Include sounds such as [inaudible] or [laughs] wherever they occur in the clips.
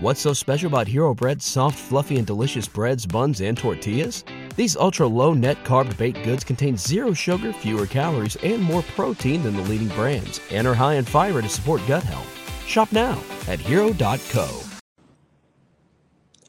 What's so special about Hero Bread's soft, fluffy, and delicious breads, buns, and tortillas? These ultra low net carb baked goods contain zero sugar, fewer calories, and more protein than the leading brands, and are high in fiber to support gut health. Shop now at hero.co.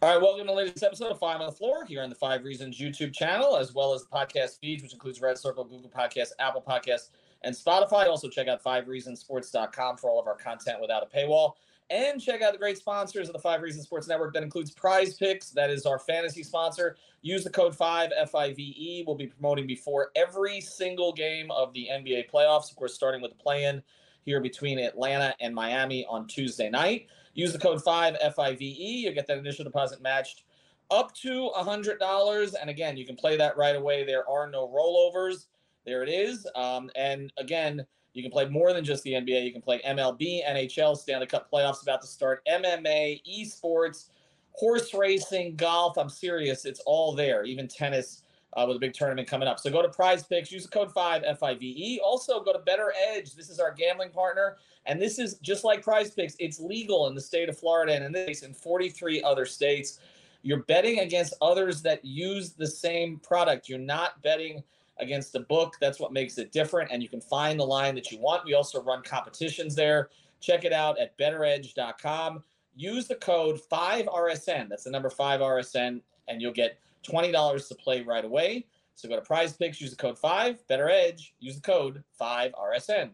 All right, welcome to the latest episode of Five on the Floor here on the Five Reasons YouTube channel, as well as the podcast feeds, which includes Red Circle, Google Podcasts, Apple Podcasts, and Spotify. Also, check out fivereasonsports.com for all of our content without a paywall. And check out the great sponsors of the Five Reasons Sports Network. That includes Prize Picks, that is our fantasy sponsor. Use the code 5 FIVE. We'll be promoting before every single game of the NBA playoffs. Of course, starting with the play in here between Atlanta and Miami on Tuesday night. Use the code 5 FIVE. You'll get that initial deposit matched up to $100. And again, you can play that right away. There are no rollovers. There it is. Um, and again, you can play more than just the NBA. You can play MLB, NHL, Stanley Cup playoffs about to start, MMA, esports, horse racing, golf. I'm serious. It's all there, even tennis uh, with a big tournament coming up. So go to Prize Picks, use the code 5 FIVE. Also, go to Better Edge. This is our gambling partner. And this is just like Prize Picks, it's legal in the state of Florida and in this in 43 other states. You're betting against others that use the same product. You're not betting against the book. That's what makes it different. And you can find the line that you want. We also run competitions there. Check it out at bettoredge.com. Use the code 5RSN. That's the number 5RSN, and you'll get $20 to play right away. So go to Prize Picks, use the code 5, BettorEdge, use the code 5RSN.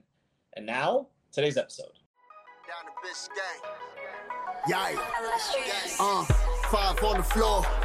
And now, today's episode. Down to Biscayne. Yikes. Uh. Five on the floor,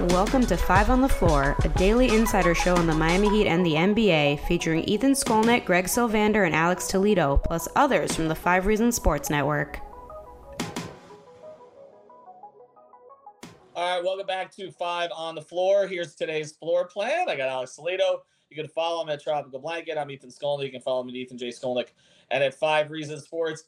Welcome to Five on the Floor, a daily insider show on the Miami Heat and the NBA, featuring Ethan Skolnick, Greg Sylvander, and Alex Toledo, plus others from the Five Reasons Sports Network. All right, welcome back to Five on the Floor. Here's today's floor plan. I got Alex Toledo. You can follow him at Tropical Blanket. I'm Ethan Skolnick. You can follow me at Ethan J. Skolnick and at Five Reasons Sports.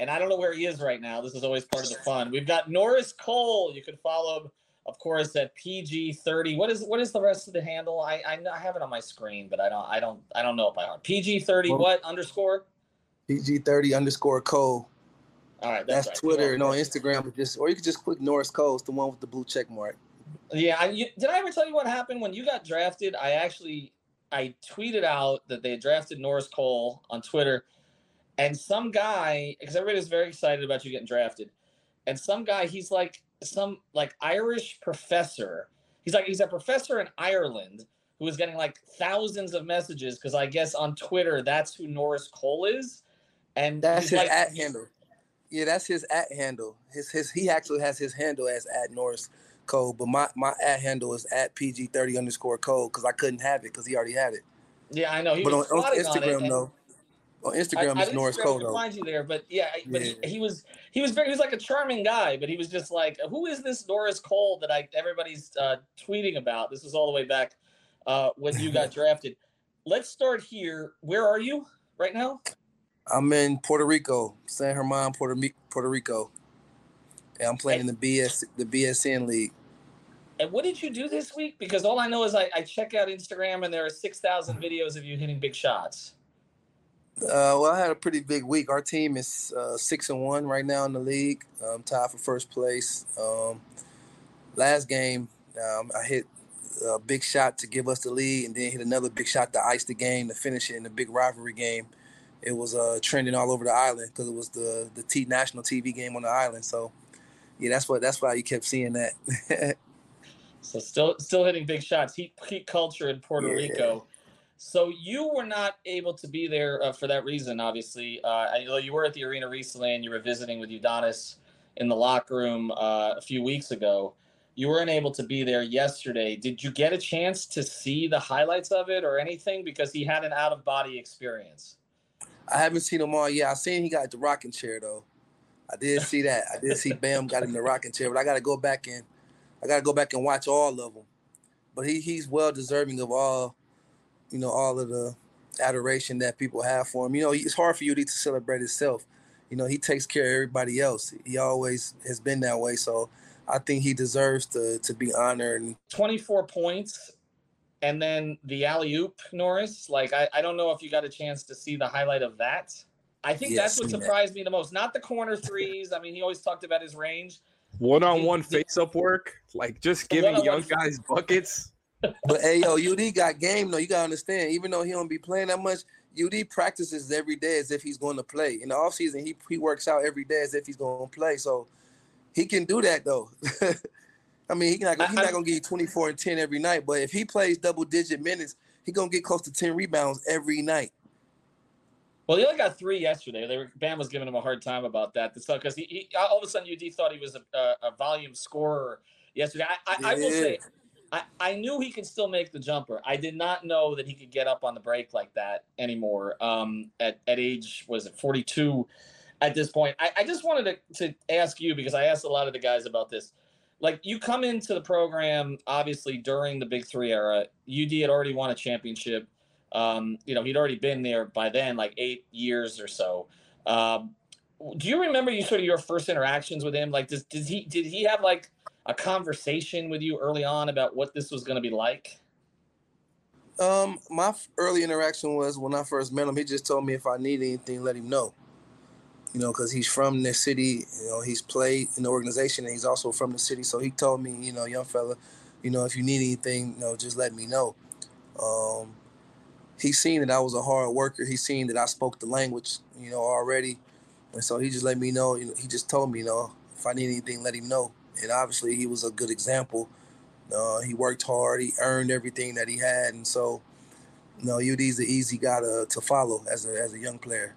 And I don't know where he is right now. This is always part of the fun. We've got Norris Cole. You can follow him of course at PG thirty. What is what is the rest of the handle? I, I I have it on my screen, but I don't I don't I don't know it by heart. PG thirty what underscore? PG thirty underscore Cole. All right, that's, that's right. Twitter and on Instagram. Just or you could just click Norris Cole, it's the one with the blue check mark. Yeah, I, you, did I ever tell you what happened when you got drafted? I actually I tweeted out that they drafted Norris Cole on Twitter, and some guy because everybody's very excited about you getting drafted, and some guy he's like some like Irish professor. He's like he's a professor in Ireland who is getting like thousands of messages because I guess on Twitter that's who Norris Cole is, and that's his like, at handle. Yeah, that's his at handle. His his he actually has his handle as at Norris Cole, but my my at handle is at PG thirty underscore Cole because I couldn't have it because he already had it. Yeah, I know. He but on, on Instagram on though, on Instagram I, is Norris Cole. I find you there, but yeah, but yeah. He, he, was he was very he was like a charming guy, but he was just like, who is this Norris Cole that I everybody's uh, tweeting about? This was all the way back uh, when you got [laughs] drafted. Let's start here. Where are you right now? I'm in Puerto Rico, San German, Puerto Puerto Rico. And I'm playing and, in the BS the BSN league. And what did you do this week? Because all I know is I, I check out Instagram and there are six thousand videos of you hitting big shots. Uh, well, I had a pretty big week. Our team is uh, six and one right now in the league, um, tied for first place. Um, last game, um, I hit a big shot to give us the lead, and then hit another big shot to ice the game to finish it in a big rivalry game. It was uh, trending all over the island because it was the the T national TV game on the island. So, yeah, that's what that's why you kept seeing that. [laughs] so still still hitting big shots. Heat, heat culture in Puerto yeah. Rico so you were not able to be there uh, for that reason, obviously. Uh, you were at the arena recently, and you were visiting with Udonis in the locker room uh, a few weeks ago. You weren't able to be there yesterday. Did you get a chance to see the highlights of it or anything? Because he had an out of body experience. I haven't seen him all yet. I seen he got the rocking chair though. I did see that. I did see Bam got in the rocking chair, but I got to go back and I got to go back and watch all of them. But he he's well deserving of all you know all of the adoration that people have for him. You know, it's hard for UD to celebrate himself. You know, he takes care of everybody else. He always has been that way. So I think he deserves to to be honored. 24 points and then the alley oop, Norris. Like I, I don't know if you got a chance to see the highlight of that. I think that's what surprised that. me the most. Not the corner threes. I mean, he always talked about his range. One on one face up work, like just giving young guys buckets. But hey, yo, UD got game though. You gotta understand. Even though he don't be playing that much, UD practices every day as if he's going to play. In the offseason, he he works out every day as if he's going to play. So he can do that though. [laughs] I mean, he's not, he's not gonna give you 24 and 10 every night, but if he plays double digit minutes, he's gonna get close to 10 rebounds every night. Well, he only got three yesterday. They were, Bam was giving him a hard time about that. because he, he, all of a sudden UD thought he was a, a, a volume scorer yesterday. I, I, yeah. I will say, I, I knew he could still make the jumper. I did not know that he could get up on the break like that anymore. Um, at at age was it 42 at this point. I, I just wanted to, to ask you because I asked a lot of the guys about this like you come into the program obviously during the Big Three era. UD had already won a championship. Um, you know, he'd already been there by then, like eight years or so. Um, do you remember you sort of your first interactions with him? Like, does, did he did he have like a conversation with you early on about what this was going to be like? Um, my early interaction was when I first met him. He just told me if I need anything, let him know you know, because he's from the city. You know, he's played in the organization, and he's also from the city. So he told me, you know, young fella, you know, if you need anything, you know, just let me know. Um, he's seen that I was a hard worker. He's seen that I spoke the language, you know, already, and so he just let me know. You know, he just told me, you know, if I need anything, let him know. And obviously, he was a good example. Uh, he worked hard. He earned everything that he had, and so, you know, UD's an easy guy to, to follow as a as a young player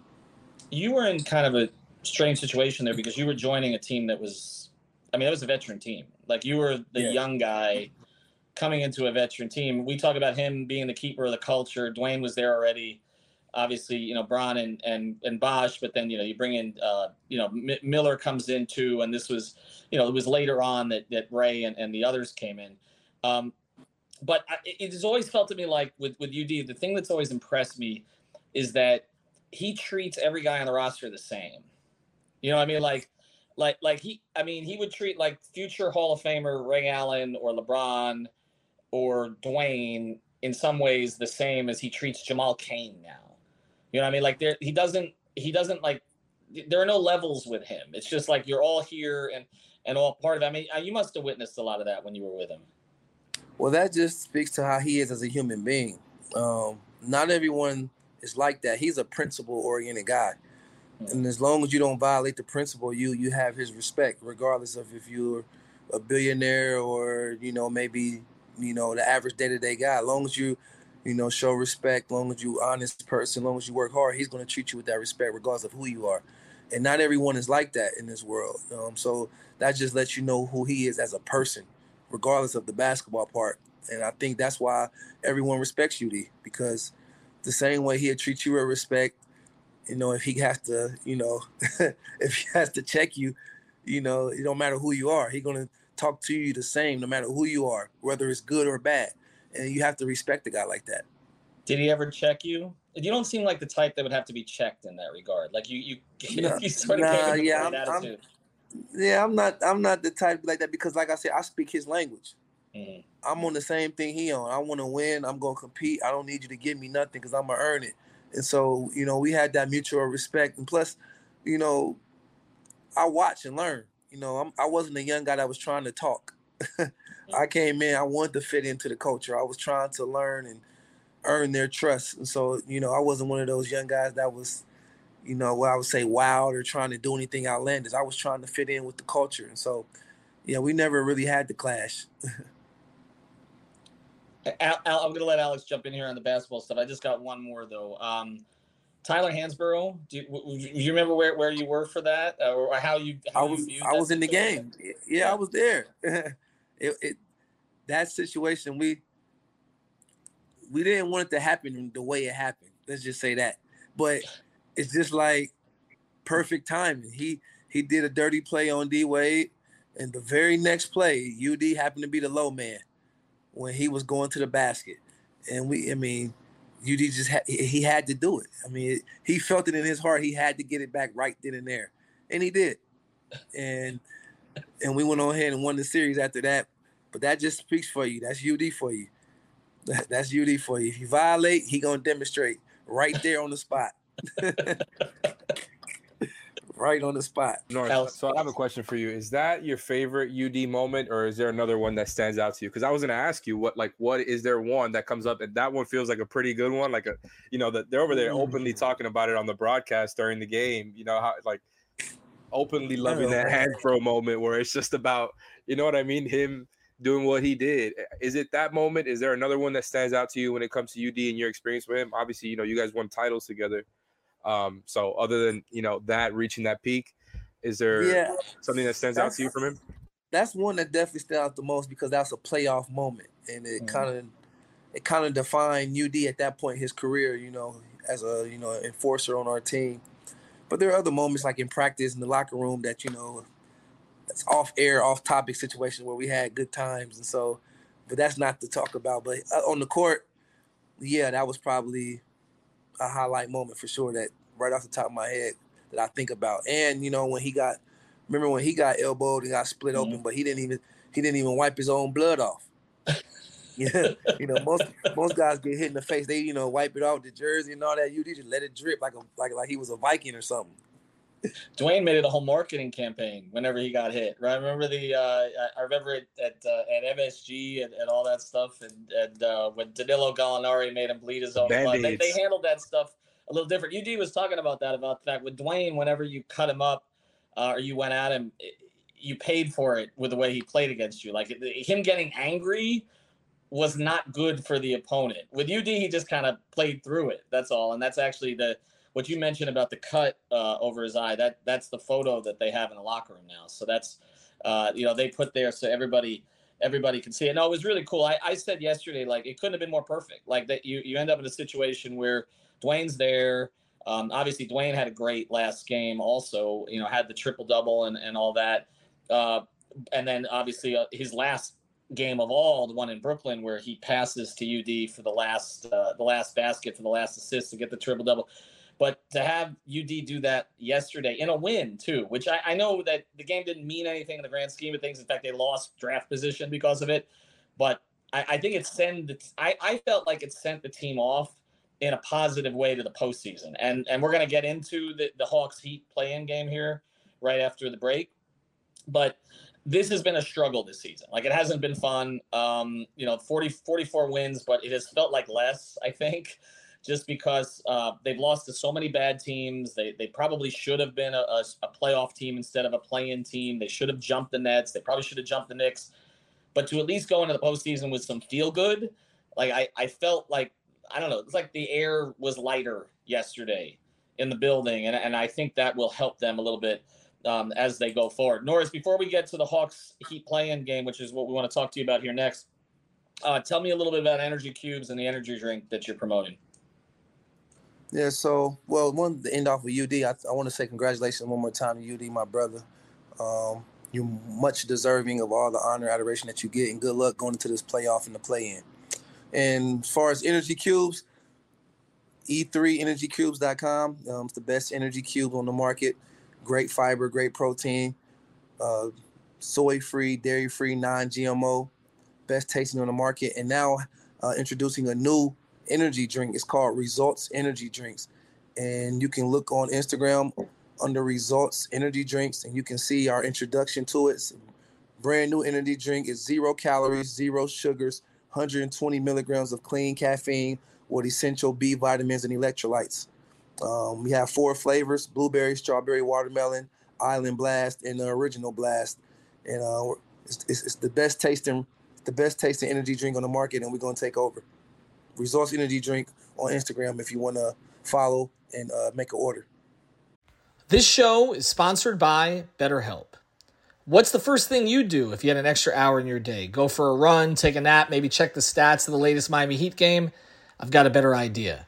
you were in kind of a strange situation there because you were joining a team that was, I mean, that was a veteran team. Like you were the yeah. young guy coming into a veteran team. We talk about him being the keeper of the culture. Dwyane was there already. Obviously, you know Bron and and and Bosh, but then you know you bring in uh, you know M- Miller comes in too, and this was you know it was later on that that Ray and, and the others came in. Um, but I, it has always felt to me like with with UD, the thing that's always impressed me is that he treats every guy on the roster the same. You know, I mean, like, like, like he, I mean, he would treat like future Hall of Famer Ray Allen or LeBron or Dwyane in some ways the same as he treats Jamal Cain now. You know, what I mean, like, there, he doesn't, he doesn't like. There are no levels with him. It's just like you're all here and and all part of it. I mean, you must have witnessed a lot of that when you were with him. Well, that just speaks to how he is as a human being. Um, not everyone is like that. He's a principle oriented guy. And as long as you don't violate the principle, you you have his respect, regardless of if you're a billionaire or you know maybe you know the average day to day guy. As long as you you know show respect, long as you honest person, long as you work hard, he's going to treat you with that respect, regardless of who you are. And not everyone is like that in this world. Um, so that just lets you know who he is as a person, regardless of the basketball part. And I think that's why everyone respects UD because the same way he'll treat you with respect. You know, if he has to, you know, [laughs] if he has to check you, you know, it don't matter who you are. He's gonna talk to you the same, no matter who you are, whether it's good or bad. And you have to respect a guy like that. Did he ever check you? You don't seem like the type that would have to be checked in that regard. Like you, you, [laughs] nah, you sort of nah, yeah, I'm, I'm, yeah, I'm not, I'm not the type like that because, like I said, I speak his language. Mm-hmm. I'm on the same thing he on. I want to win. I'm gonna compete. I don't need you to give me nothing because I'm gonna earn it. And so, you know, we had that mutual respect. And plus, you know, I watch and learn. You know, I'm, I wasn't a young guy that was trying to talk. I came in. I wanted to fit into the culture. I was trying to learn and earn their trust. And so, you know, I wasn't one of those young guys that was, you know, what I would say wild or trying to do anything outlandish. I was trying to fit in with the culture. And so, yeah, we never really had the clash. Al, Al, I'm going to let Alex jump in here on the basketball stuff. I just got one more though. Um, Tyler Hansbrough, do you, do you, remember where, where you were for that, uh, or how you? How I was I was in the game. Yeah, yeah, I was there. [laughs] it, it, that situation we we didn't want it to happen the way it happened. Let's just say that. But it's just like perfect timing. He he did a dirty play on D Wade, and the very next play, UD happened to be the low man when he was going to the basket. And we, I mean, UD just had, he had to do it. I mean, he felt it in his heart. He had to get it back right then and there, and he did. And and we went on ahead and won the series after that. But that just speaks for you. That's UD for you. [laughs] That's UD for you. If you violate, he gonna demonstrate right there on the spot. [laughs] right on the spot. North, so I have a question for you. Is that your favorite UD moment, or is there another one that stands out to you? Because I was going to ask you what, like, what is there one that comes up, and that one feels like a pretty good one, like a, you know, that they're over there openly mm. talking about it on the broadcast during the game. You know how, like, openly loving that hand throw moment where it's just about, you know what I mean, him doing what he did. Is it that moment? Is there another one that stands out to you when it comes to UD and your experience with him? Obviously, you know, you guys won titles together. Um, so other than you know that reaching that peak, is there yeah, something that stands out to you from him? That's one that definitely stands out the most because that's a playoff moment, and it mm-hmm. kind of it kind of defined UD at that point in his career. You know, as a you know enforcer on our team. But there are other moments like in practice in the locker room that you know that's off air, off topic situation where we had good times, and so. But that's not to talk about. But uh, on the court, yeah, that was probably a highlight moment for sure that right off the top of my head that I think about. And you know when he got, remember when he got elbowed and got split mm-hmm. open, but he didn't even he didn't even wipe his own blood off. Yeah, [laughs] you know most most guys get hit in the face. They you know wipe it off the jersey and all that. You just let it drip like a like like he was a Viking or something. Dwyane made it a whole marketing campaign whenever he got hit. Right? I remember the uh, I remember it at uh, at MSG and, and all that stuff, and and uh, when Danilo Gallinari made him bleed his own blood, they, they handled that stuff a little different. UD was talking about that about the fact with Dwyane, whenever you cut him up uh, or you went at him, it, you paid for it with the way he played against you. Like him getting angry was not good for the opponent. With UD, he just kind of played through it. That's all, and that's actually the what you mentioned about the cut uh, over his eye. That that's the photo that they have in the locker room now. So that's uh, you know they put there so everybody everybody can see it. No, it was really cool. I, I said yesterday like it couldn't have been more perfect. Like that you you end up in a situation where Dwyane's there. Um, obviously, Dwyane had a great last game. Also, you know, had the triple double and and all that. Uh, and then obviously uh, his last game of all, the one in Brooklyn where he passes to UD for the last uh, the last basket for the last assist to get the triple double. But to have UD do that yesterday in a win too, which I, I know that the game didn't mean anything in the grand scheme of things. In fact, they lost draft position because of it. But I, I think it sent the, I, I felt like it sent the team off in a positive way to the postseason. And and we're gonna get into the, the Hawks Heat play-in game here right after the break. But this has been a struggle this season. Like it hasn't been fun. Um, you know, 40, 44 wins, but it has felt like less, I think just because uh, they've lost to so many bad teams. They, they probably should have been a, a, a playoff team instead of a play-in team. They should have jumped the Nets. They probably should have jumped the Knicks. But to at least go into the postseason with some feel good, like I, I felt like I don't know, it's like the air was lighter yesterday in the building, and and I think that will help them a little bit um, as they go forward. Norris, before we get to the Hawks Heat play-in game, which is what we want to talk to you about here next, uh, tell me a little bit about Energy Cubes and the energy drink that you're promoting. Yeah, so well, one to end off with UD, I, I want to say congratulations one more time to UD, my brother. Um, you're much deserving of all the honor, adoration that you get, and good luck going into this playoff and the play-in. And as far as energy cubes, e3energycubes.com. Um, it's the best energy cube on the market. Great fiber, great protein, uh, soy-free, dairy-free, non-GMO, best tasting on the market. And now uh, introducing a new energy drink. It's called Results Energy Drinks. And you can look on Instagram under Results Energy Drinks and you can see our introduction to it. brand new energy drink. It's zero calories, zero sugars, 120 milligrams of clean caffeine with essential B vitamins and electrolytes. Um, we have four flavors blueberry, strawberry, watermelon, island blast, and the original blast. And uh, it's, it's, it's the best tasting the best tasting energy drink on the market, and we're going to take over. Results Energy Drink on Instagram if you want to follow and uh, make an order. This show is sponsored by BetterHelp. What's the first thing you do if you had an extra hour in your day? Go for a run, take a nap, maybe check the stats of the latest Miami Heat game? I've got a better idea.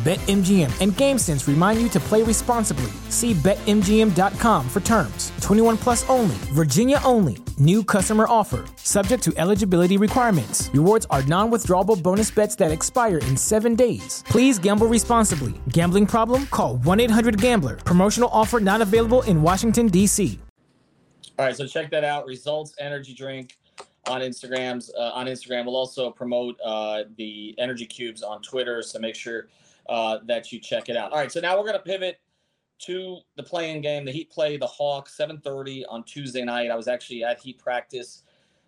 BetMGM and GameSense remind you to play responsibly. See BetMGM.com for terms. 21 plus only, Virginia only. New customer offer, subject to eligibility requirements. Rewards are non withdrawable bonus bets that expire in seven days. Please gamble responsibly. Gambling problem? Call 1 800 Gambler. Promotional offer not available in Washington, D.C. All right, so check that out. Results Energy Drink on Instagrams. Uh, on Instagram, we'll also promote uh, the Energy Cubes on Twitter. So make sure uh, that you check it out. All right, so now we're going to pivot to the play-in game. The Heat play the Hawks 7:30 on Tuesday night. I was actually at Heat practice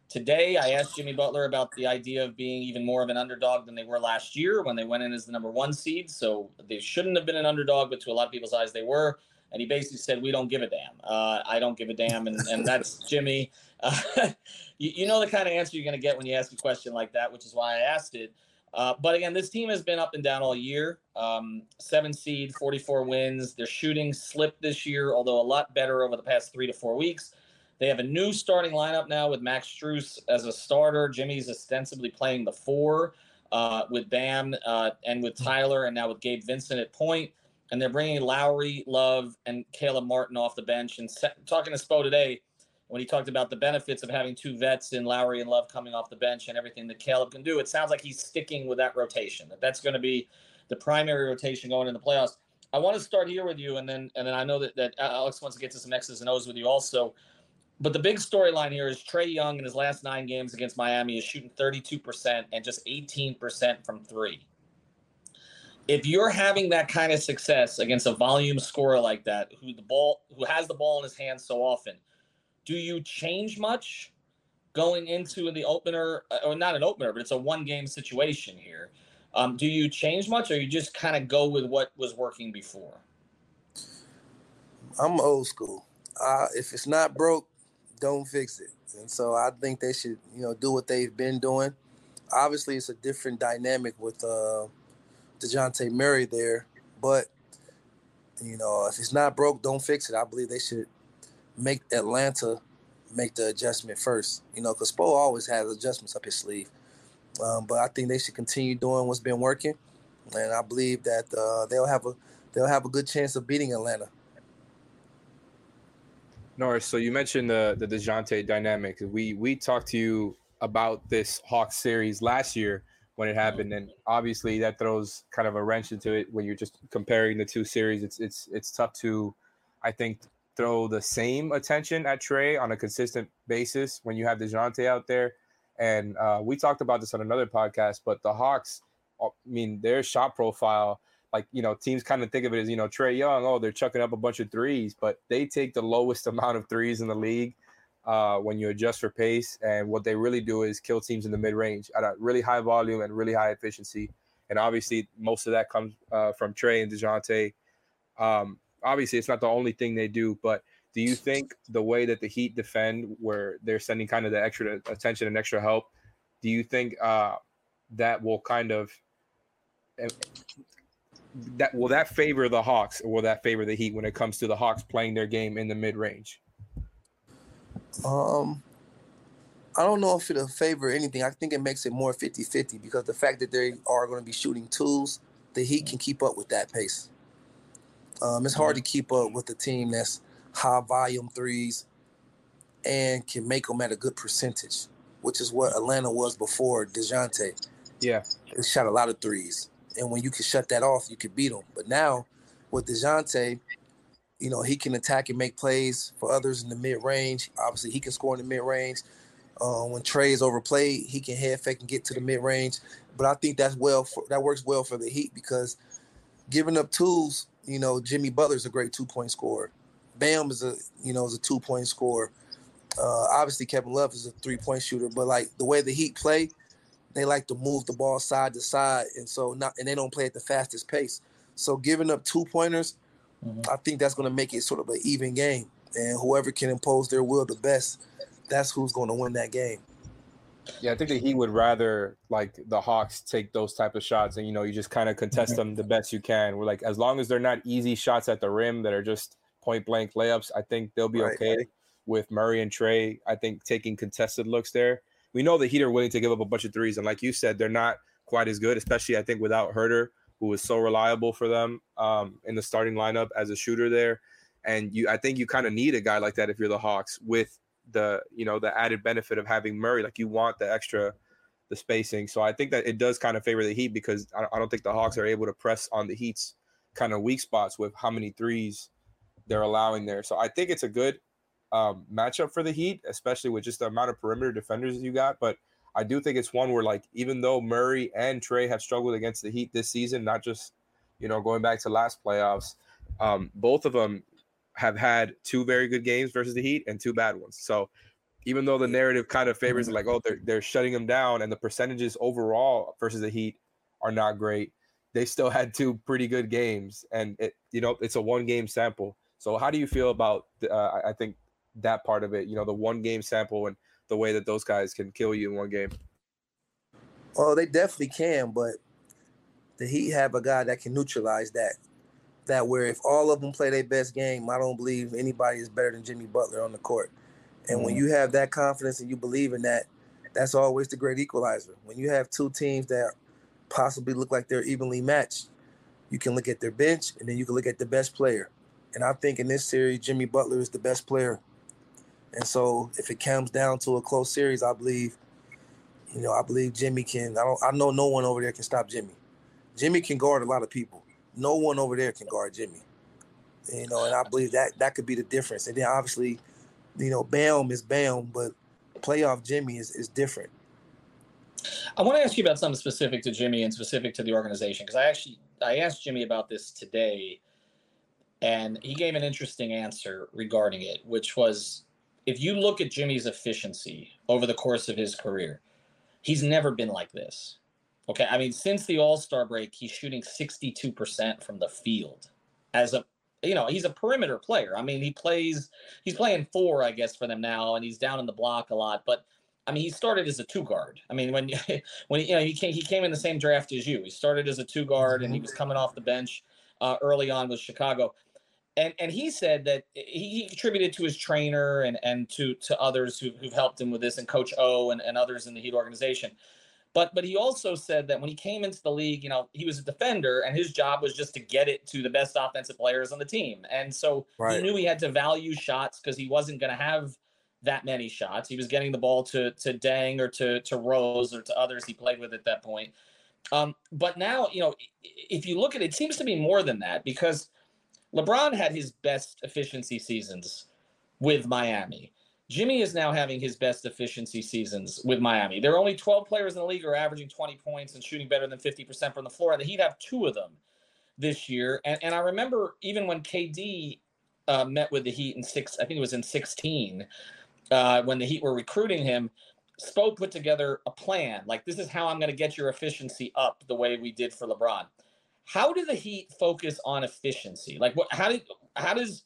today. I asked Jimmy Butler about the idea of being even more of an underdog than they were last year when they went in as the number one seed. So they shouldn't have been an underdog, but to a lot of people's eyes, they were. And he basically said, "We don't give a damn. Uh, I don't give a damn," and, and that's [laughs] Jimmy. Uh, [laughs] you, you know the kind of answer you're going to get when you ask a question like that, which is why I asked it. Uh, but again, this team has been up and down all year. Um, seven seed, 44 wins. Their shooting slipped this year, although a lot better over the past three to four weeks. They have a new starting lineup now with Max Strus as a starter. Jimmy's ostensibly playing the four uh, with Bam uh, and with Tyler, and now with Gabe Vincent at point. And they're bringing Lowry, Love, and Caleb Martin off the bench. And se- talking to Spo today, when he talked about the benefits of having two vets in Lowry and Love coming off the bench and everything that Caleb can do, it sounds like he's sticking with that rotation. That that's going to be the primary rotation going in the playoffs. I want to start here with you, and then and then I know that, that Alex wants to get to some X's and O's with you also. But the big storyline here is Trae Young in his last nine games against Miami is shooting 32% and just 18% from three. If you're having that kind of success against a volume scorer like that, who the ball who has the ball in his hands so often, do you change much going into the opener, uh, or not an opener, but it's a one game situation here? Um, do you change much, or you just kind of go with what was working before? I'm old school. Uh, if it's not broke, don't fix it. And so I think they should, you know, do what they've been doing. Obviously, it's a different dynamic with uh, Dejounte Murray there, but you know, if it's not broke, don't fix it. I believe they should make Atlanta make the adjustment first. You know, because Spo always has adjustments up his sleeve. Um, but I think they should continue doing what's been working, and I believe that uh, they'll have a they'll have a good chance of beating Atlanta. Norris, so you mentioned the the Dejounte dynamic. We we talked to you about this Hawks series last year when it happened, and obviously that throws kind of a wrench into it when you're just comparing the two series. It's it's it's tough to, I think, throw the same attention at Trae on a consistent basis when you have DeJounte out there. And uh, we talked about this on another podcast, but the Hawks, uh, I mean, their shot profile, like, you know, teams kind of think of it as, you know, Trae Young, oh, they're chucking up a bunch of threes, but they take the lowest [laughs] amount of threes in the league uh, when you adjust for pace. And what they really do is kill teams in the mid range at a really high volume and really high efficiency. And obviously, most of that comes uh, from Trae and DeJounte. Um, obviously it's not the only thing they do, but do you [laughs] think the way that the Heat defend, where they're sending kind of the extra attention and extra help do you think uh, that will kind of eh, that will that favor the Hawks or will that favor the Heat when it comes to the Hawks playing their game in the mid range? Um, I don't know if it'll favor anything. I think it makes it more 50-50 because the fact that they are going to be shooting twos, the Heat can keep up with that pace. Um, it's hard to keep up with a team that's high volume threes and can make them at a good percentage, which is what Atlanta was before Dejounte. Yeah, They shot a lot of threes, and when you can shut that off, you could beat them. But now with Dejounte, you know he can attack and make plays for others in the mid range. Obviously, he can score in the mid range. Uh, when Trae is overplayed, he can head fake and get to the mid range. But I think that's well for, that works well for the Heat because giving up twos, you know, Jimmy Butler's a great two point scorer. Bam is a you know is a two point scorer. Uh, obviously, Kevin Love is a three point shooter, but like the way the Heat play, they like to move the ball side to side, and so not and they don't play at the fastest pace. So giving up two pointers, I think that's going to make it sort of an even game, and whoever can impose their will the best, that's who's going to win that game. Yeah, I think that he would rather like the Hawks take those type of shots, and you know, you just kind of contest them the best you can. We're like, as long as they're not easy shots at the rim that are just point blank layups, I think they'll be Right, okay right. with Murray and Trae. I think taking contested looks there. We know the Heat are willing to give up a bunch of threes, and like you said, they're not quite as good, especially I think without Huerter, who was so reliable for them um, in the starting lineup as a shooter there. And you, I think you kind of need a guy like that if you're the Hawks with the you know the added benefit of having Murray. Like you want the extra the spacing. So I think that it does kind of favor the Heat because I, I don't think the Hawks are able to press on the Heat's kind of weak spots with how many threes they're allowing there. So I think it's a good um, matchup for the Heat, especially with just the amount of perimeter defenders you got. But I do think it's one where like even though Murray and Trae have struggled against the Heat this season, not just you know going back to last playoffs, um, both of them have had two very good games versus the Heat and two bad ones. So even though the narrative kind of favors like, oh, they're they're shutting them down, and the percentages overall versus the Heat are not great, they still had two pretty good games, and it you know it's a one game sample. So how do you feel about uh, I- I think that part of it? You know, the one game sample and the way that those guys can kill you in one game. Well, they definitely can, but the Heat have a guy that can neutralize that. That where if all of them play their best game, I don't believe anybody is better than Jimmy Butler on the court. And when mm-hmm. you have that confidence and you believe in that, that's always the great equalizer. When you have two teams that possibly look like they're evenly matched, you can look at their bench and then you can look at the best player. And I think in this series, Jimmy Butler is the best player. And so if it comes down to a close series, I believe you know, I believe Jimmy can. I don't. I know no one over there can stop Jimmy. Jimmy can guard a lot of people. No one over there can guard Jimmy. You know, and I believe that that could be the difference. And then obviously, you know, Bam is Bam, but playoff Jimmy is is different. I want to ask you about something specific to Jimmy and specific to the organization because I actually I asked Jimmy about this today, and he gave an interesting answer regarding it, which was if you look at Jimmy's efficiency over the course of his career, he's never been like this. Okay, I mean since the All Star break, he's shooting sixty two percent from the field as a you know he's a perimeter player. I mean he plays he's playing four I guess for them now, and he's down in the block a lot, but. I mean, he started as a two guard. I mean, when [laughs] when you know he came, he came in the same draft as you. He started as a two guard, and he was coming off the bench uh, early on with Chicago. And and he said that he, he contributed to his trainer and and to to others who, who've helped him with this, and Coach O and, and others in the Heat organization. But but he also said that when he came into the league, you know, he was a defender, and his job was just to get it to the best offensive players on the team. And so Right. he knew he had to value shots because he wasn't going to have that many shots. He was getting the ball to to Deng or to to Rose or to others he played with at that point. Um, but now, you know, if you look at it, it seems to be more than that because LeBron had his best efficiency seasons with Miami. Jimmy is now having his best efficiency seasons with Miami. There are only 12 players in the league who are averaging 20 points and shooting better than 50% from the floor, and the Heat have two of them this year. And, and I remember even when KD uh, met with the Heat in six, I think it was in 16, uh, when the Heat were recruiting him, Spo put together a plan. Like, this is how I'm going to get your efficiency up the way we did for LeBron. How do the Heat focus on efficiency? Like, what? How did? How does?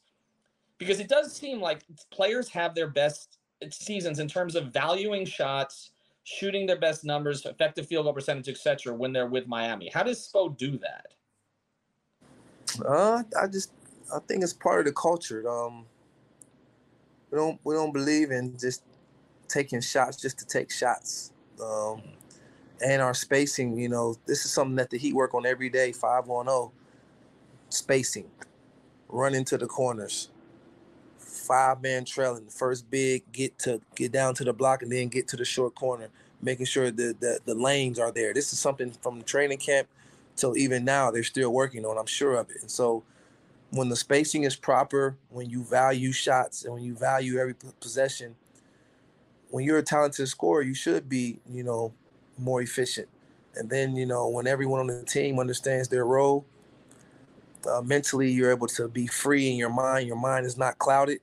Because it does seem like players have their best seasons in terms of valuing shots, shooting their best numbers, effective field goal percentage, etc. when they're with Miami. How does Spo do that? Uh, I just I think it's part of the culture. Um, we don't we don't believe in just taking shots just to take shots. Um, and our spacing, you know, this is something that the Heat work on every day, five on zero. Spacing, run into the corners, five man trailing, The first big, get to get down to the block and then get to the short corner, making sure that the, the lanes are there. This is something from the training camp till even now they're still working on. I'm sure of it. And so when the spacing is proper, when you value shots and when you value every possession, when you're a talented scorer, you should be, you know, more efficient. And then, you know, when everyone on the team understands their role, uh, mentally you're able to be free in your mind. Your mind is not clouded.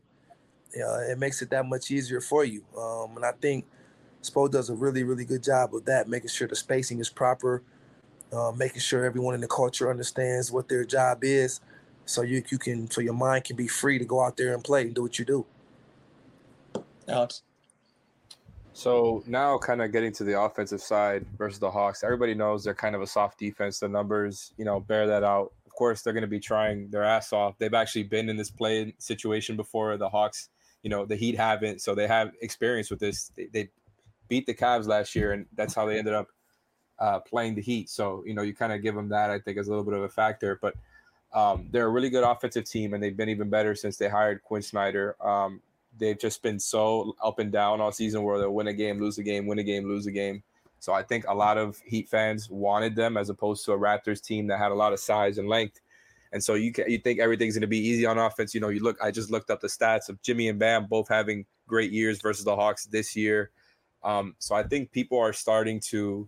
Uh, it makes it that much easier for you. Um, and I think Spo does a really, really good job of that, making sure the spacing is proper, uh, making sure everyone in the culture understands what their job is, so you you can so your mind can be free to go out there and play and do what you do. Alex. So now, kind of getting to the offensive side versus the Hawks, everybody knows they're kind of a soft defense. The numbers, you know, bear that out. Of course, they're going to be trying their ass off. They've actually been in this play situation before. The Hawks, you know, the Heat haven't, so they have experience with this. They, they beat the Cavs last year, and that's how they ended up uh, playing the Heat. So you know, you kind of give them that. I think as a little bit of a factor, but um, they're a really good offensive team, and they've been even better since they hired Quin Snyder. Um, they've just been so up and down all season where they'll win a game, lose a game, win a game, lose a game. So I think a lot of Heat fans wanted them as opposed to a Raptors team that had a lot of size and length. And so you can, you think everything's going to be easy on offense. You know, you look. I just looked up the stats of Jimmy and Bam both having great years versus the Hawks this year. Um, so I think people are starting to,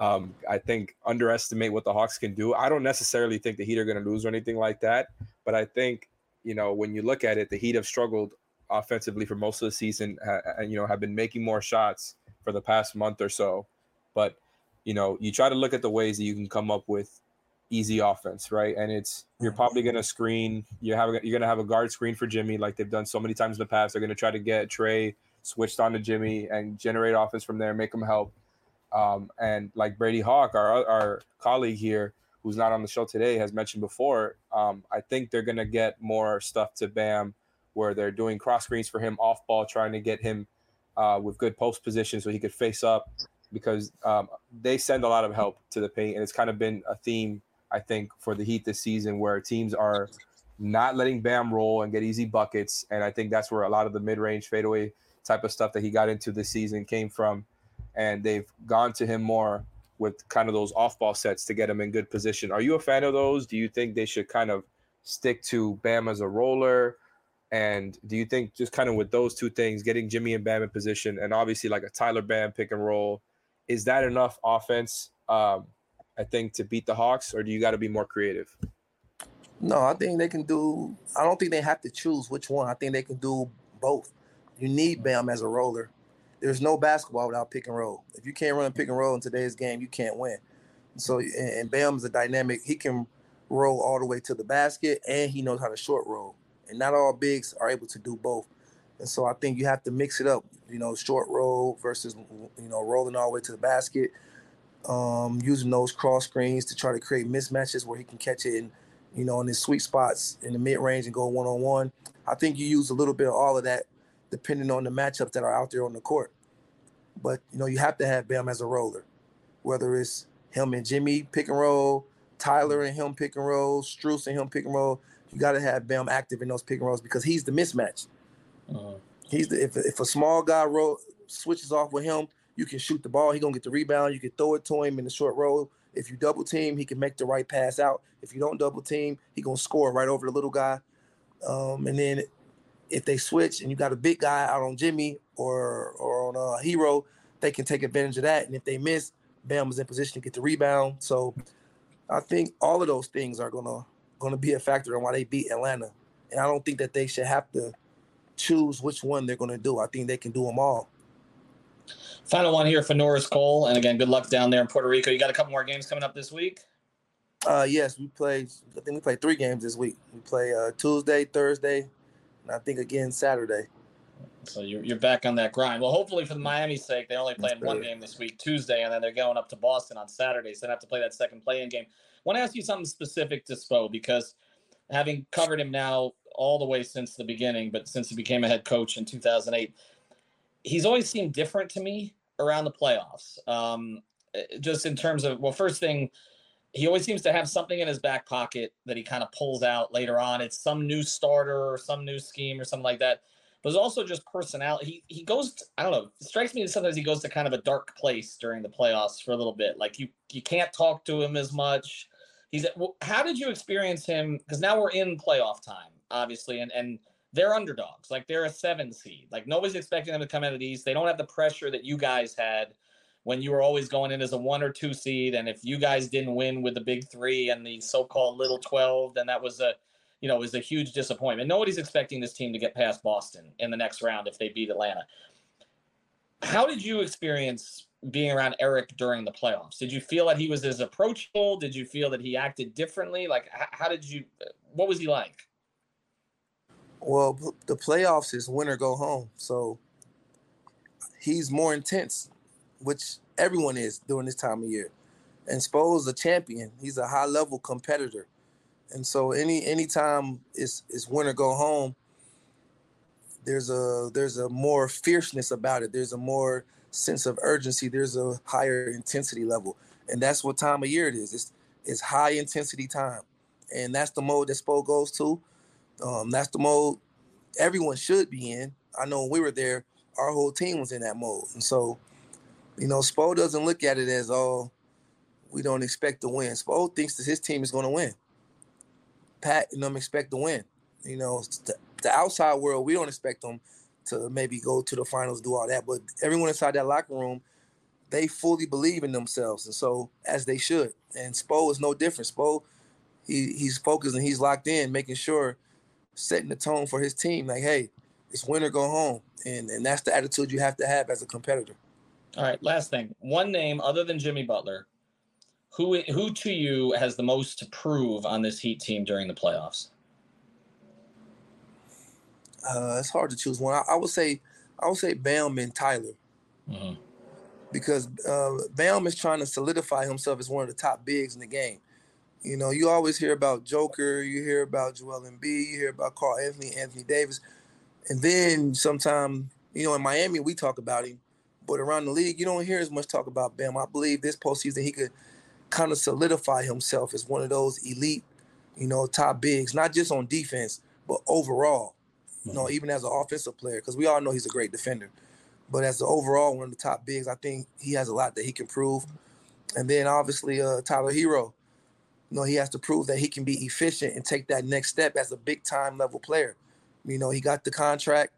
um, I think, underestimate what the Hawks can do. I don't necessarily think the Heat are going to lose or anything like that, but I think you know when you look at it, the Heat have struggled offensively for most of the season, and you know have been making more shots for the past month or so. But you know, you try to look at the ways that you can come up with easy offense, right? And it's you're probably going to screen. You have you're going to have a guard screen for Jimmy, like they've done so many times in the past. They're going to try to get Trae switched on to Jimmy and generate offense from there, make him help. Um, and like Brady Hawk, our our colleague here, who's not on the show today, has mentioned before. Um, I think they're going to get more stuff to Bam where they're doing cross screens for him off ball, trying to get him uh, with good post position so he could face up because um, they send a lot of help to the paint. And it's kind of been a theme, I think, for the Heat this season where teams are not letting Bam roll and get easy buckets. And I think that's where a lot of the mid range fadeaway type of stuff that he got into this season came from. And they've gone to him more with kind of those off ball sets to get him in good position. Are you a fan of those? Do you think they should kind of stick to Bam as a roller? And do you think just kind of with those two things, getting Jimmy and Bam in position, and obviously like a Tyler Bam pick and roll, is that enough offense? Um, I think to beat the Hawks, or do you got to be more creative? No, I think they can do. I don't think they have to choose which one. I think they can do both. You need Bam as a roller. There's no basketball without pick and roll. If you can't run pick and roll in today's game, you can't win. So, and Bam's a dynamic. He can roll all the way to the basket, and he knows how to short roll and not all bigs are able to do both. And so I think you have to mix it up, you know, short roll versus, you know, rolling all the way to the basket, um, using those cross screens to try to create mismatches where he can catch it in, you know, in his sweet spots in the mid range and go one on one. I think you use a little bit of all of that depending on the matchups that are out there on the court. But, you know, you have to have Bam as a roller, whether it's him and Jimmy pick and roll, Tyler and him pick and roll, Strus and him pick and roll you got to have Bam active in those pick and rolls because he's the mismatch. Uh-huh. He's the if, if a small guy roll switches off with him, you can shoot the ball. He gonna get the rebound. You can throw it to him in the short roll. If you double team, he can make the right pass out. If you don't double team, he gonna score right over the little guy. Um, and then if they switch and you got a big guy out on Jimmy or or on a Herro, they can take advantage of that. And if they miss, Bam is in position to get the rebound. So I think all of those things are gonna to be a factor in why they beat Atlanta. And I don't think that they should have to choose which one they're to do. I think they can do them all. Final one here for Norris Cole. And again, good luck down there in Puerto Rico. You got a couple more games coming up this week? Uh, yes, we play. I think we play three games this week. We play uh, Tuesday, Thursday, and I think again Saturday. So you're, you're back on that grind. Well, hopefully for the Miami's sake, they only play in one game this week, Tuesday, and then they're going up to Boston on Saturday. So they have to play that second play-in game. I want to ask you something specific to Spo because having covered him now all the way since the beginning, but since he became a head coach in 2008, he's always seemed different to me around the playoffs. Um, eh, just in terms of well, first thing, he always seems to have something in his back pocket that he kind of pulls out later on. It's some new starter or some new scheme or something like that. But it's also just personality. He he goes. To, I don't know. It strikes me that sometimes he goes to kind of a dark place during the playoffs for a little bit. Like you you can't talk to him as much. He's. How did you experience him? Because now we're in playoff time, obviously, and and they're underdogs. Like they're a seven seed. Like nobody's expecting them to come out of the East. They don't have the pressure that you guys had when you were always going in as a one or two seed. And if you guys didn't win with the big three and the so-called little 12, then that was a, you know, was a huge disappointment. Nobody's expecting this team to get past Boston in the next round if they beat Atlanta. How did you experience being around Erik during the playoffs? Did you feel that he was as approachable? Did you feel that he acted differently? Like, how did you, what was he like? Well, the playoffs is win or go home. So he's more intense which everyone is during this time of year. And Spo's a champion. He's a high level competitor. And so any anytime it's it's win or go home, there's a there's a more fierceness about it. There's a more sense of urgency. There's a higher intensity level. And that's what time of year it is. It's it's high intensity time. And that's the mode that Spo goes to. Um, that's the mode everyone should be in. I know when we were there, our whole team was in that mode. And so you know, Spo doesn't look at it as oh, we don't expect to win. Spo thinks that his team is going to win. Pat and them expect to win. You know, the, the outside world, we don't expect them to maybe go to the finals, do all that. But everyone inside that locker room, they fully believe in themselves, and so as they should. And Spo is no different. Spo, he he's focused and he's locked in, making sure, setting the tone for his team. Like, hey, it's win or go home, and and that's the attitude you have to have as a competitor. All right, last thing. One name other than Jimmy Butler, who who to you has the most to prove on this Heat team during the playoffs? Uh, it's hard to choose one. I, I, would say I would say Bam and Tyler. Mm-hmm. Because uh, Bam is trying to solidify himself as one of the top bigs in the game. You know, you always hear about Joker, you hear about Joel Embiid, you hear about Karl-Anthony, Anthony Davis, and then sometime, you know, in Miami we talk about him. But around the league, you don't hear as much talk about Bam. I believe this postseason he could kind of solidify himself as one of those elite, you know, top bigs, not just on defense, but overall. You know, even as an offensive player, because we all know he's a great defender. But as the overall one of the top bigs, I think he has a lot that he can prove. And then obviously uh, Tyler Herro, you know, he has to prove that he can be efficient and take that next step as a big time level player. You know, he got the contract.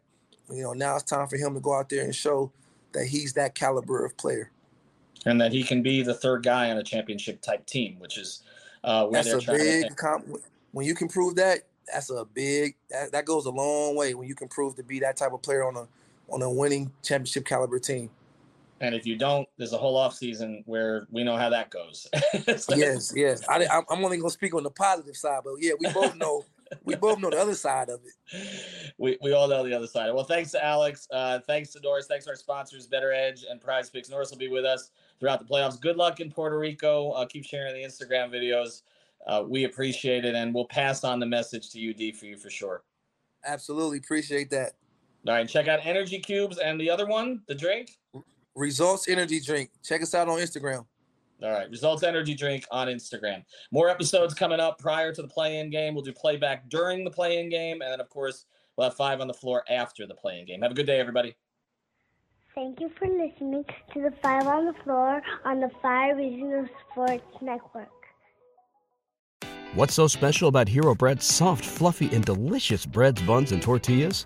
You know, now it's time for him to go out there and show that he's that caliber of player. And that he can be the third guy on a championship type team, which is uh, where that's a big. Comp- when you can prove that, that's a big. That, that goes a long way when you can prove to be that type of player on a on a winning championship caliber team. And if you don't, there's a whole off season where we know how that goes. [laughs] so, yes, yes. I, am only gonna speak on the positive side, but yeah, we both know we both know the other side of it. [laughs] We, we all know the other side. Well, thanks to Alex. Uh, thanks to Norris. Thanks to our sponsors, BettorEdge and PrizePicks. Norris will be with us throughout the playoffs. Good luck in Puerto Rico. Uh, keep sharing the Instagram videos. Uh, we appreciate it, and we'll pass on the message to UD for you for sure. Absolutely appreciate that. All right, check out Energy Cubes and the other one, the drink. Results Energy Drink. Check us out on Instagram. All right. Results Energy Drink on Instagram. More episodes coming up prior to the play-in game. We'll do playback during the play-in game. And then, of course, we'll have five on the floor after the play-in game. Have a good day, everybody. Thank you for listening to the Five on the Floor on the Five Regional Sports Network. What's so special about Hero Bread's soft, fluffy, and delicious breads, buns, and tortillas?